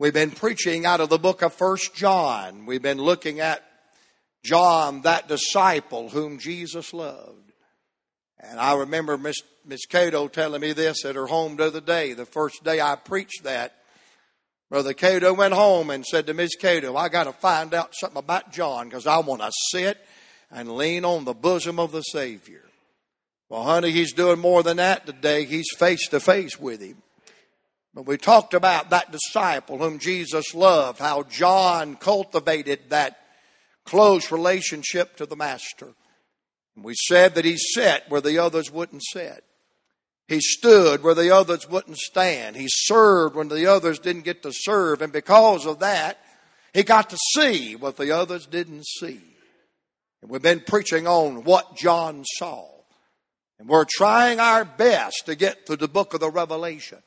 We've been preaching out of the book of First John. We've been looking at John, that disciple whom Jesus loved. And I remember Miss, Miss Cato telling me this at her home the other day, the first day I preached that. Brother Cato went home and said to Miss Cato, I got to find out something about John because I want to sit and lean on the bosom of the Savior. Well, honey, he's doing more than that today. He's face to face with him. But we talked about that disciple whom Jesus loved, how John cultivated that close relationship to the Master. We said that he sat where the others wouldn't sit. He stood where the others wouldn't stand. He served when the others didn't get to serve. And because of that, he got to see what the others didn't see. And we've been preaching on what John saw. And we're trying our best to get to the book of the Revelation.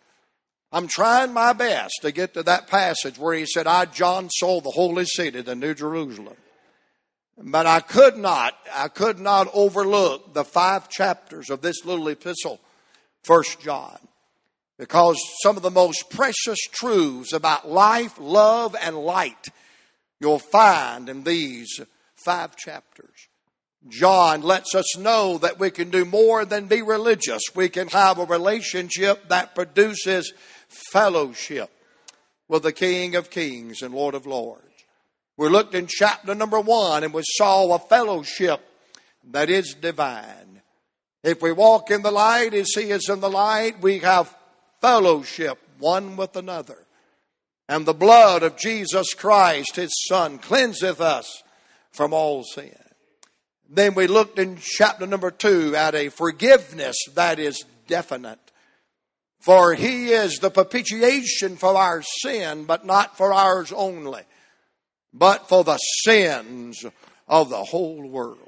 I'm trying my best to get to that passage where he said, I, John, saw the holy city, the New Jerusalem. But I could not, I could not overlook the five chapters of this little epistle, First John, because some of the most precious truths about life, love, and light you'll find in these five chapters. John lets us know that we can do more than be religious. We can have a relationship that produces fellowship with the King of Kings and Lord of Lords. We looked in chapter number one and we saw a fellowship that is divine. If we walk in the light as He is in the light, we have fellowship one with another. And the blood of Jesus Christ, His Son, cleanseth us from all sin. Then we looked in chapter number two at a forgiveness that is definite. For He is the propitiation for our sin, but not for ours only but for the sins of the whole world.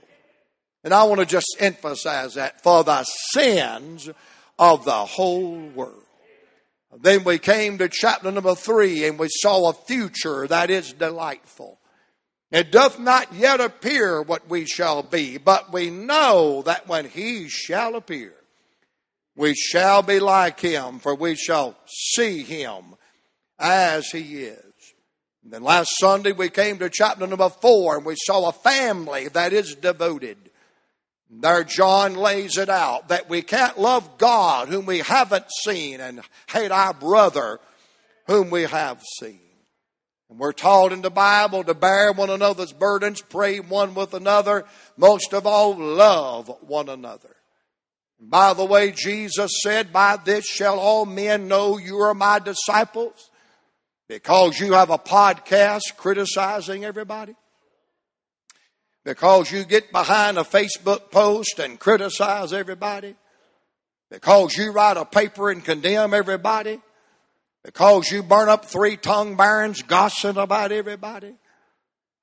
And I want to just emphasize that for the sins of the whole world. Then we came to chapter number three and we saw a future that is delightful. It doth not yet appear what we shall be, but we know that when he shall appear, we shall be like him, for we shall see him as he is. And then last Sunday we came to chapter number four and we saw a family that is devoted. There, John lays it out that we can't love God whom we haven't seen and hate our brother whom we have seen. And we're taught in the Bible to bear one another's burdens, pray one with another, most of all, love one another. By the way, Jesus said, By this shall all men know you are my disciples because you have a podcast criticizing everybody? Because you get behind a Facebook post and criticize everybody? Because you write a paper and condemn everybody? Because you burn up three tongue barons gossiping about everybody?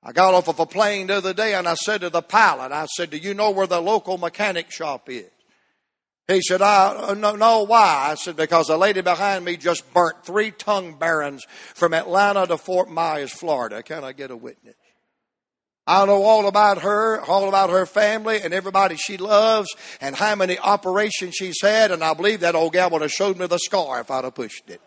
I got off of a plane the other day and I said to the pilot, I said, Do you know where the local mechanic shop is? He said, I no, no, why? I said, because a lady behind me just burnt three tongue barons from Atlanta to Fort Myers, Florida. Can I get a witness? I know all about her, all about her family and everybody she loves and how many operations she's had. And I believe that old gal would have showed me the scar if I'd have pushed it.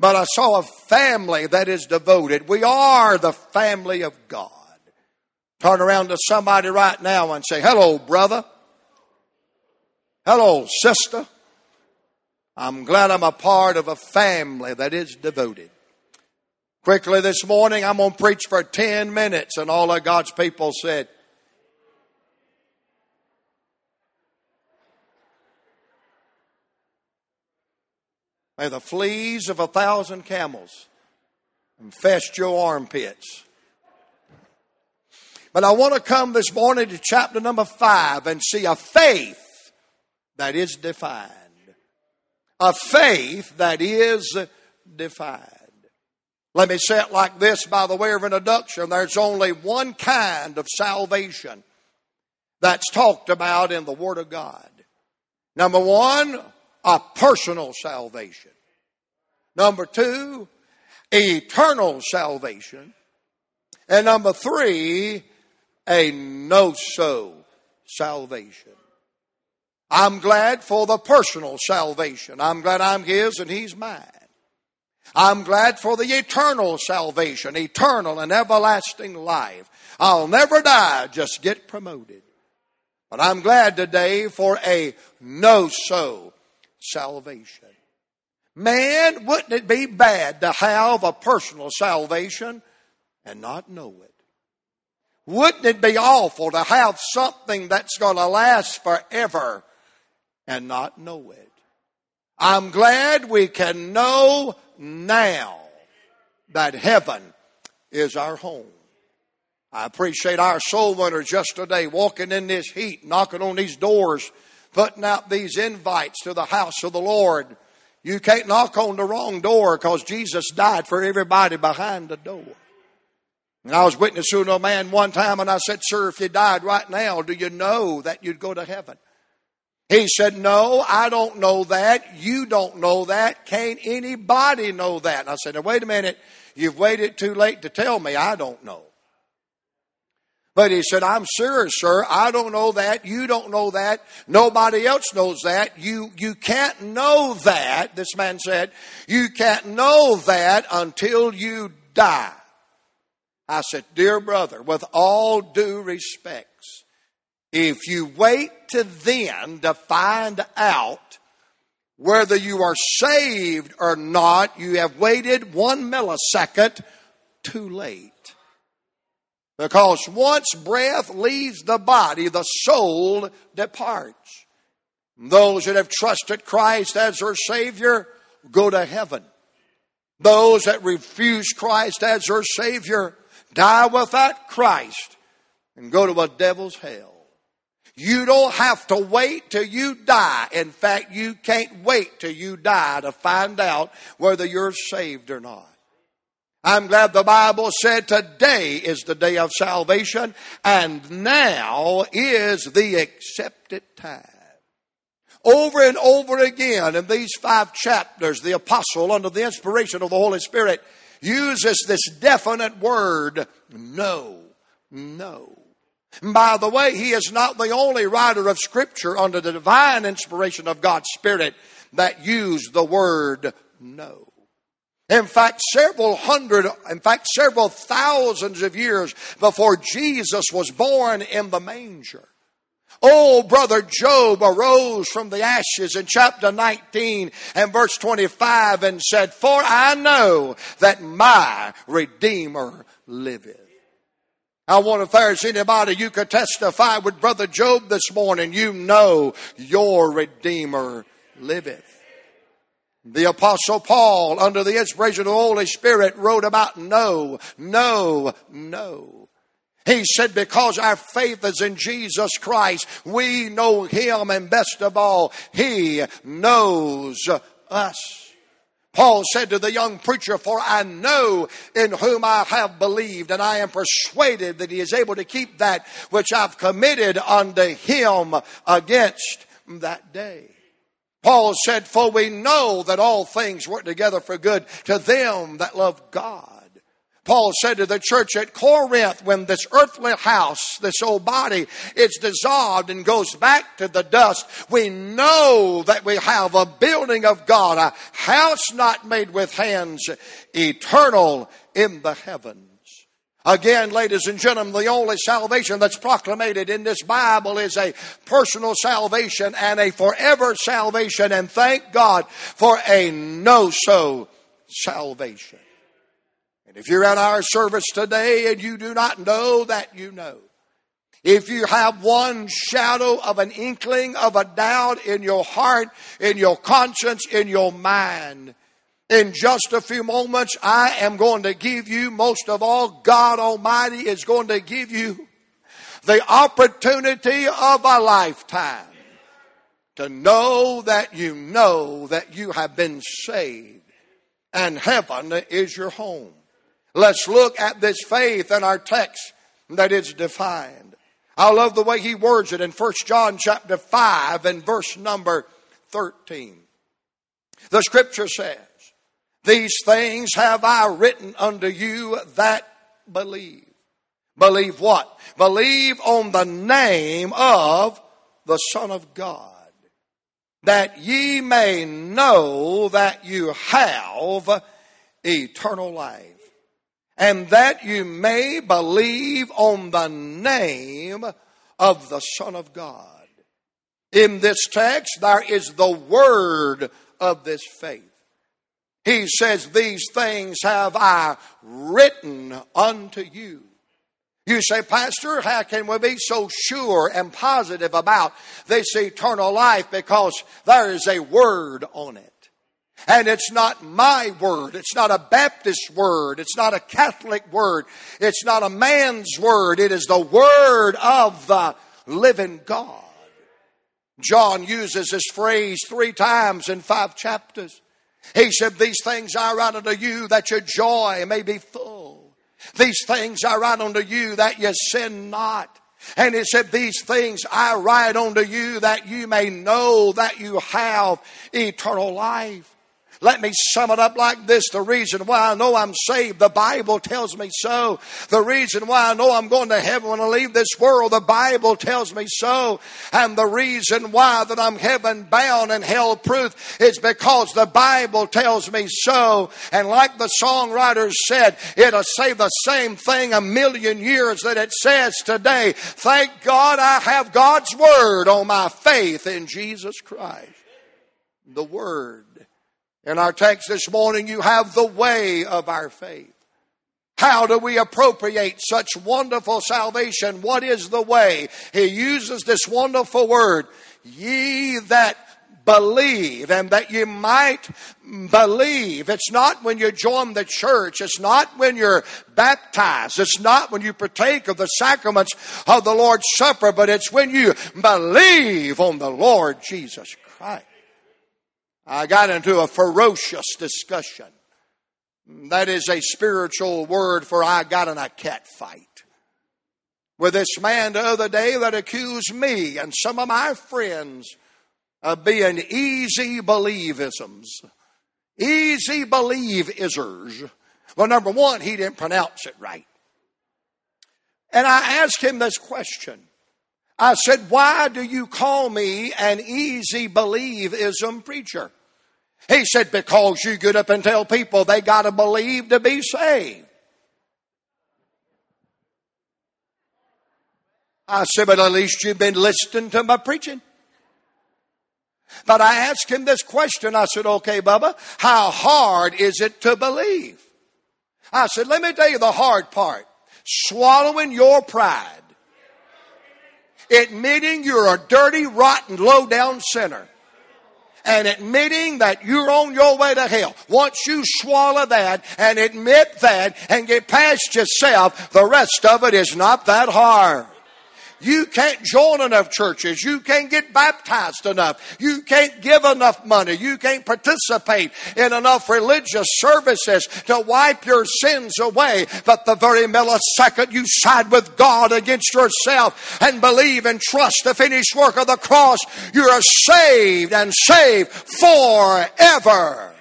But I saw a family that is devoted. We are the family of God. Turn around to somebody right now and say, hello, brother. Hello, sister. I'm glad I'm a part of a family that is devoted. Quickly this morning, I'm going to preach for 10 minutes, and all of God's people said, May the fleas of a thousand camels infest your armpits. But I want to come this morning to chapter number five and see a faith that is defined. A faith that is defined. Let me say it like this by the way of introduction. There's only one kind of salvation that's talked about in the Word of God. Number one, a personal salvation. Number two, eternal salvation. And number three, a know so salvation. I'm glad for the personal salvation. I'm glad I'm His and He's mine. I'm glad for the eternal salvation, eternal and everlasting life. I'll never die, just get promoted. But I'm glad today for a know so salvation. Man, wouldn't it be bad to have a personal salvation and not know it? Wouldn't it be awful to have something that's going to last forever and not know it? I'm glad we can know now that heaven is our home. I appreciate our soul winners yesterday walking in this heat, knocking on these doors, putting out these invites to the house of the Lord. You can't knock on the wrong door because Jesus died for everybody behind the door. And I was witnessing to a man one time and I said, Sir, if you died right now, do you know that you'd go to heaven? He said, No, I don't know that. You don't know that. Can't anybody know that? And I said, Now, wait a minute. You've waited too late to tell me. I don't know. But he said, I'm serious, sir. I don't know that. You don't know that. Nobody else knows that. You, you can't know that, this man said. You can't know that until you die. I said, Dear brother, with all due respects, if you wait to then to find out whether you are saved or not, you have waited one millisecond too late. Because once breath leaves the body, the soul departs. Those that have trusted Christ as their Savior go to heaven. Those that refuse Christ as their Savior die without Christ and go to a devil's hell. You don't have to wait till you die. In fact, you can't wait till you die to find out whether you're saved or not. I'm glad the Bible said today is the day of salvation and now is the accepted time. Over and over again in these five chapters, the apostle, under the inspiration of the Holy Spirit, uses this definite word, no, no. By the way, he is not the only writer of Scripture under the divine inspiration of God's Spirit that used the word know. In fact, several hundred, in fact, several thousands of years before Jesus was born in the manger. Oh, brother Job arose from the ashes in chapter 19 and verse 25 and said, For I know that my Redeemer liveth. I wonder if there's anybody you could testify with brother Job this morning. You know your Redeemer liveth. The apostle Paul, under the inspiration of the Holy Spirit, wrote about no, no, no. He said, because our faith is in Jesus Christ, we know Him, and best of all, He knows us. Paul said to the young preacher, For I know in whom I have believed, and I am persuaded that he is able to keep that which I've committed unto him against that day. Paul said, For we know that all things work together for good to them that love God. Paul said to the church at Corinth, when this earthly house, this old body, is dissolved and goes back to the dust, we know that we have a building of God, a house not made with hands, eternal in the heavens. Again, ladies and gentlemen, the only salvation that's proclaimed in this Bible is a personal salvation and a forever salvation. And thank God for a know so salvation. And if you're at our service today and you do not know that you know, if you have one shadow of an inkling of a doubt in your heart, in your conscience, in your mind, in just a few moments, I am going to give you, most of all, God Almighty is going to give you the opportunity of a lifetime to know that you know that you have been saved and heaven is your home. Let's look at this faith in our text that is defined. I love the way he words it in 1 John chapter 5 and verse number 13. The scripture says, these things have I written unto you that believe. Believe what? Believe on the name of the Son of God, that ye may know that you have eternal life. And that you may believe on the name of the Son of God. In this text, there is the word of this faith. He says, These things have I written unto you. You say, Pastor, how can we be so sure and positive about this eternal life? Because there is a word on it. And it's not my word. It's not a Baptist word. It's not a Catholic word. It's not a man's word. It is the word of the living God. John uses this phrase three times in five chapters. He said, These things I write unto you that your joy may be full. These things I write unto you that you sin not. And he said, These things I write unto you that you may know that you have eternal life. Let me sum it up like this. The reason why I know I'm saved, the Bible tells me so. The reason why I know I'm going to heaven when I leave this world, the Bible tells me so. And the reason why that I'm heaven bound and hell proof is because the Bible tells me so. And like the songwriter said, it'll say the same thing a million years that it says today. Thank God I have God's word on my faith in Jesus Christ. The word in our text this morning, you have the way of our faith. How do we appropriate such wonderful salvation? What is the way? He uses this wonderful word, ye that believe, and that you might believe. It's not when you join the church. It's not when you're baptized. It's not when you partake of the sacraments of the Lord's Supper, but it's when you believe on the Lord Jesus Christ. I got into a ferocious discussion. That is a spiritual word for I got in a cat fight with this man the other day that accused me and some of my friends of being easy believisms. Easy believe isers. Well, number one, he didn't pronounce it right. And I asked him this question. I said, Why do you call me an easy believism preacher? He said, Because you get up and tell people they got to believe to be saved. I said, But at least you've been listening to my preaching. But I asked him this question. I said, Okay, Bubba, how hard is it to believe? I said, Let me tell you the hard part swallowing your pride, admitting you're a dirty, rotten, low down sinner and admitting that you're on your way to hell. Once you swallow that and admit that and get past yourself, the rest of it is not that hard. You can't join enough churches. You can't get baptized enough. You can't give enough money. You can't participate in enough religious services to wipe your sins away. But the very millisecond you side with God against yourself and believe and trust the finished work of the cross, you are saved and saved forever.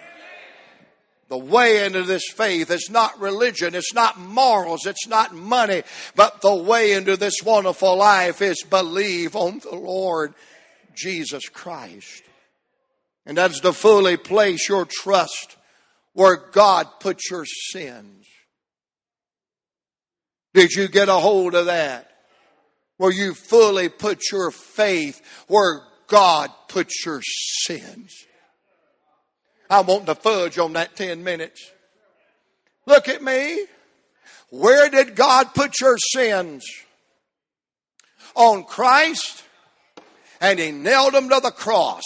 The way into this faith is not religion, it's not morals, it's not money, but the way into this wonderful life is believe on the Lord Jesus Christ. And that's to fully place your trust where God put your sins. Did you get a hold of that? Where you fully put your faith where God put your sins. I want to fudge on that 10 minutes. Look at me. Where did God put your sins? On Christ, and He nailed them to the cross.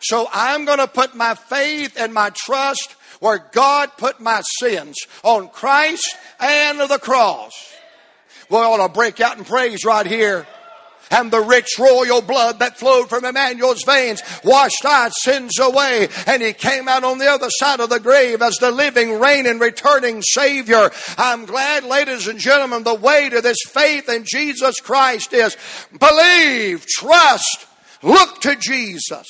So I'm going to put my faith and my trust where God put my sins on Christ and the cross. We ought to break out in praise right here and the rich royal blood that flowed from Emmanuel's veins washed our sins away. And he came out on the other side of the grave as the living, reigning, returning Savior. I'm glad, ladies and gentlemen, the way to this faith in Jesus Christ is believe, trust, look to Jesus.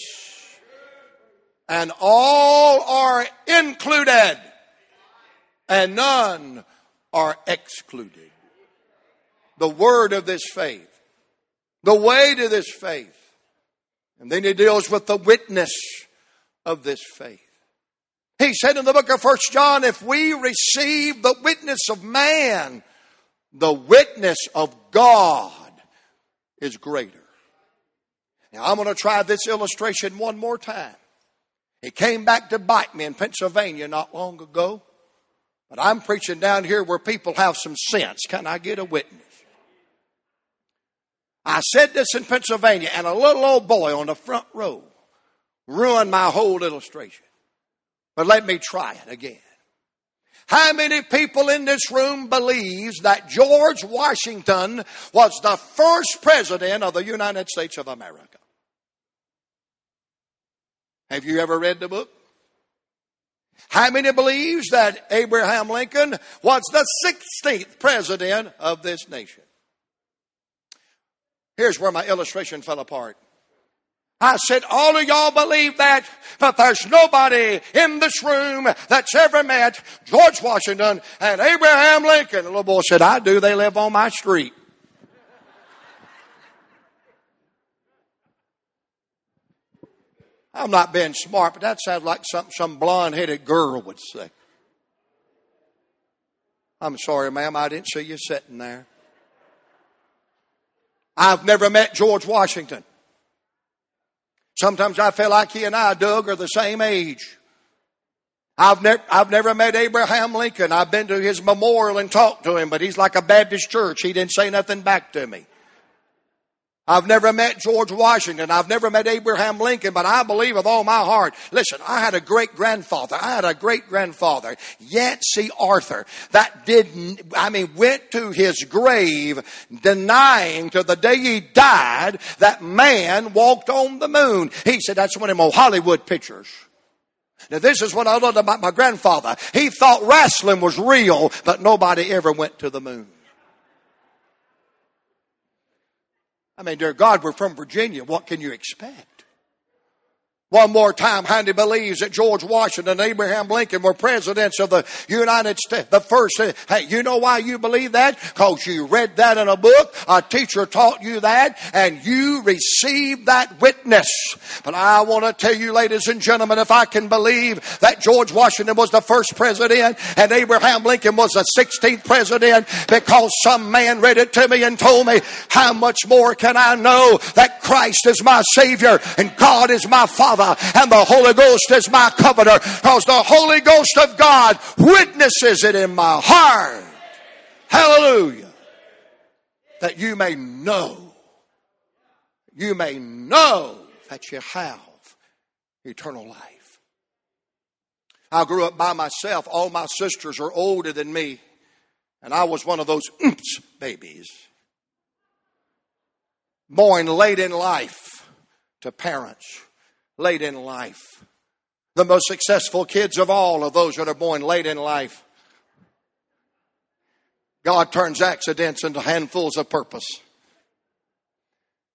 And all are included, and none are excluded. The word of this faith the way to this faith. And then he deals with the witness of this faith. He said in the book of First John, if we receive the witness of man, the witness of God is greater. Now I'm going to try this illustration one more time. It came back to bite me in Pennsylvania not long ago. But I'm preaching down here where people have some sense. Can I get a witness? I said this in Pennsylvania, and a little old boy on the front row ruined my whole illustration. But let me try it again. How many people in this room believes that George Washington was the first president of the United States of America? Have you ever read the book? How many believes that Abraham Lincoln was the 16th president of this nation? Here's where my illustration fell apart. I said, all of y'all believe that, but there's nobody in this room that's ever met George Washington and Abraham Lincoln. The little boy said, I do. They live on my street. I'm not being smart, but that sounds like something some blonde headed girl would say. I'm sorry, ma'am, I didn't see you sitting there. I've never met George Washington. Sometimes I feel like he and I, Doug, are the same age. I've never, I've never met Abraham Lincoln. I've been to his memorial and talked to him, but he's like a Baptist church. He didn't say nothing back to me. I've never met George Washington. I've never met Abraham Lincoln, but I believe with all my heart. Listen, I had a great grandfather. I had a great grandfather, Yancey Arthur, that didn't, I mean, went to his grave denying to the day he died that man walked on the moon. He said that's one of my Hollywood pictures. Now this is what I learned about my grandfather. He thought wrestling was real, but nobody ever went to the moon. I mean, dear God, we're from Virginia. What can you expect? One more time, Handy believes that George Washington and Abraham Lincoln were presidents of the United States. The first, hey, you know why you believe that? Cause you read that in a book, a teacher taught you that, and you received that witness. But I want to tell you, ladies and gentlemen, if I can believe that George Washington was the first president and Abraham Lincoln was the 16th president because some man read it to me and told me, how much more can I know that Christ is my Savior and God is my Father? And the Holy Ghost is my comforter, because the Holy Ghost of God witnesses it in my heart. Hallelujah. That you may know, you may know that you have eternal life. I grew up by myself. All my sisters are older than me. And I was one of those oops babies. Born late in life to parents late in life. The most successful kids of all are those that are born late in life. God turns accidents into handfuls of purpose.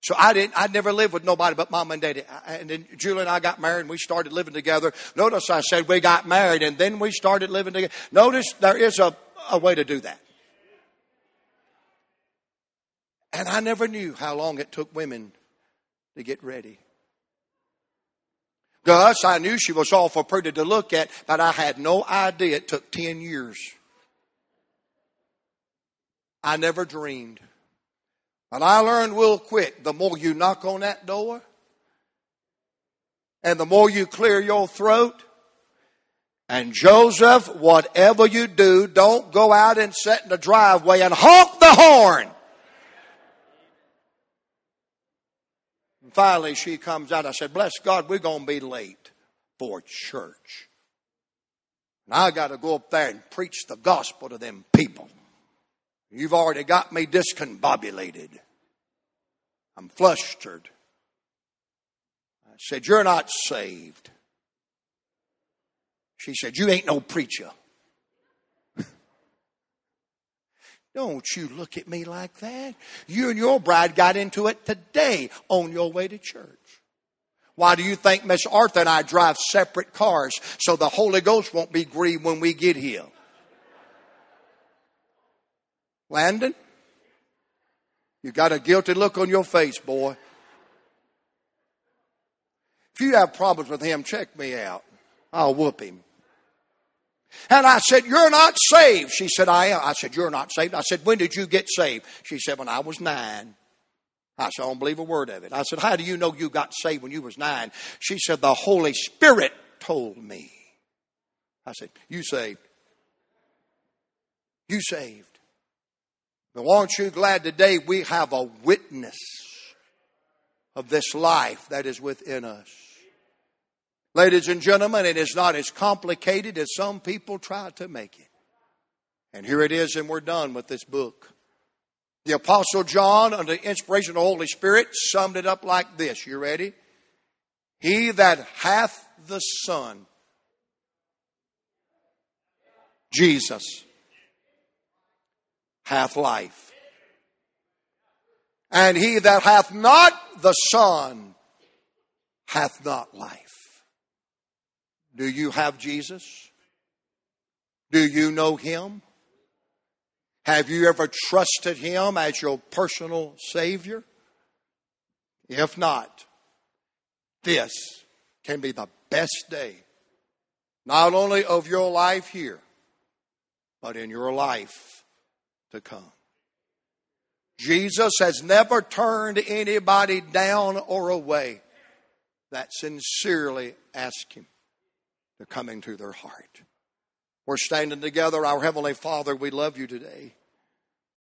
So I didn't, I never lived with nobody but mom and daddy. And then Julie and I got married and we started living together. Notice I said we got married and then we started living together. Notice there is a, a way to do that. And I never knew how long it took women to get ready. Gus, I knew she was awful pretty to look at, but I had no idea it took 10 years. I never dreamed. But I learned real quick the more you knock on that door, and the more you clear your throat, and Joseph, whatever you do, don't go out and sit in the driveway and honk the horn. Finally she comes out. I said, Bless God, we're going to be late for church. And I got to go up there and preach the gospel to them people. You've already got me discombobulated. I'm flustered. I said, You're not saved. She said, You ain't no preacher. Don't you look at me like that. You and your bride got into it today on your way to church. Why do you think Miss Arthur and I drive separate cars so the Holy Ghost won't be grieved when we get here? Landon, you got a guilty look on your face, boy. If you have problems with him, check me out. I'll whoop him. And I said, You're not saved. She said, I am. I said, You're not saved. I said, When did you get saved? She said, When I was nine. I said, I don't believe a word of it. I said, How do you know you got saved when you was nine? She said, The Holy Spirit told me. I said, You saved. You saved. But aren't you glad today we have a witness of this life that is within us? Ladies and gentlemen, it is not as complicated as some people try to make it. And here it is, and we're done with this book. The Apostle John, under the inspiration of the Holy Spirit, summed it up like this. You ready? He that hath the Son, Jesus, hath life. And he that hath not the Son hath not life. Do you have Jesus? Do you know him? Have you ever trusted him as your personal Savior? If not, this can be the best day, not only of your life here, but in your life to come. Jesus has never turned anybody down or away that sincerely ask Him to come into their heart. We're standing together. Our Heavenly Father, we love you today.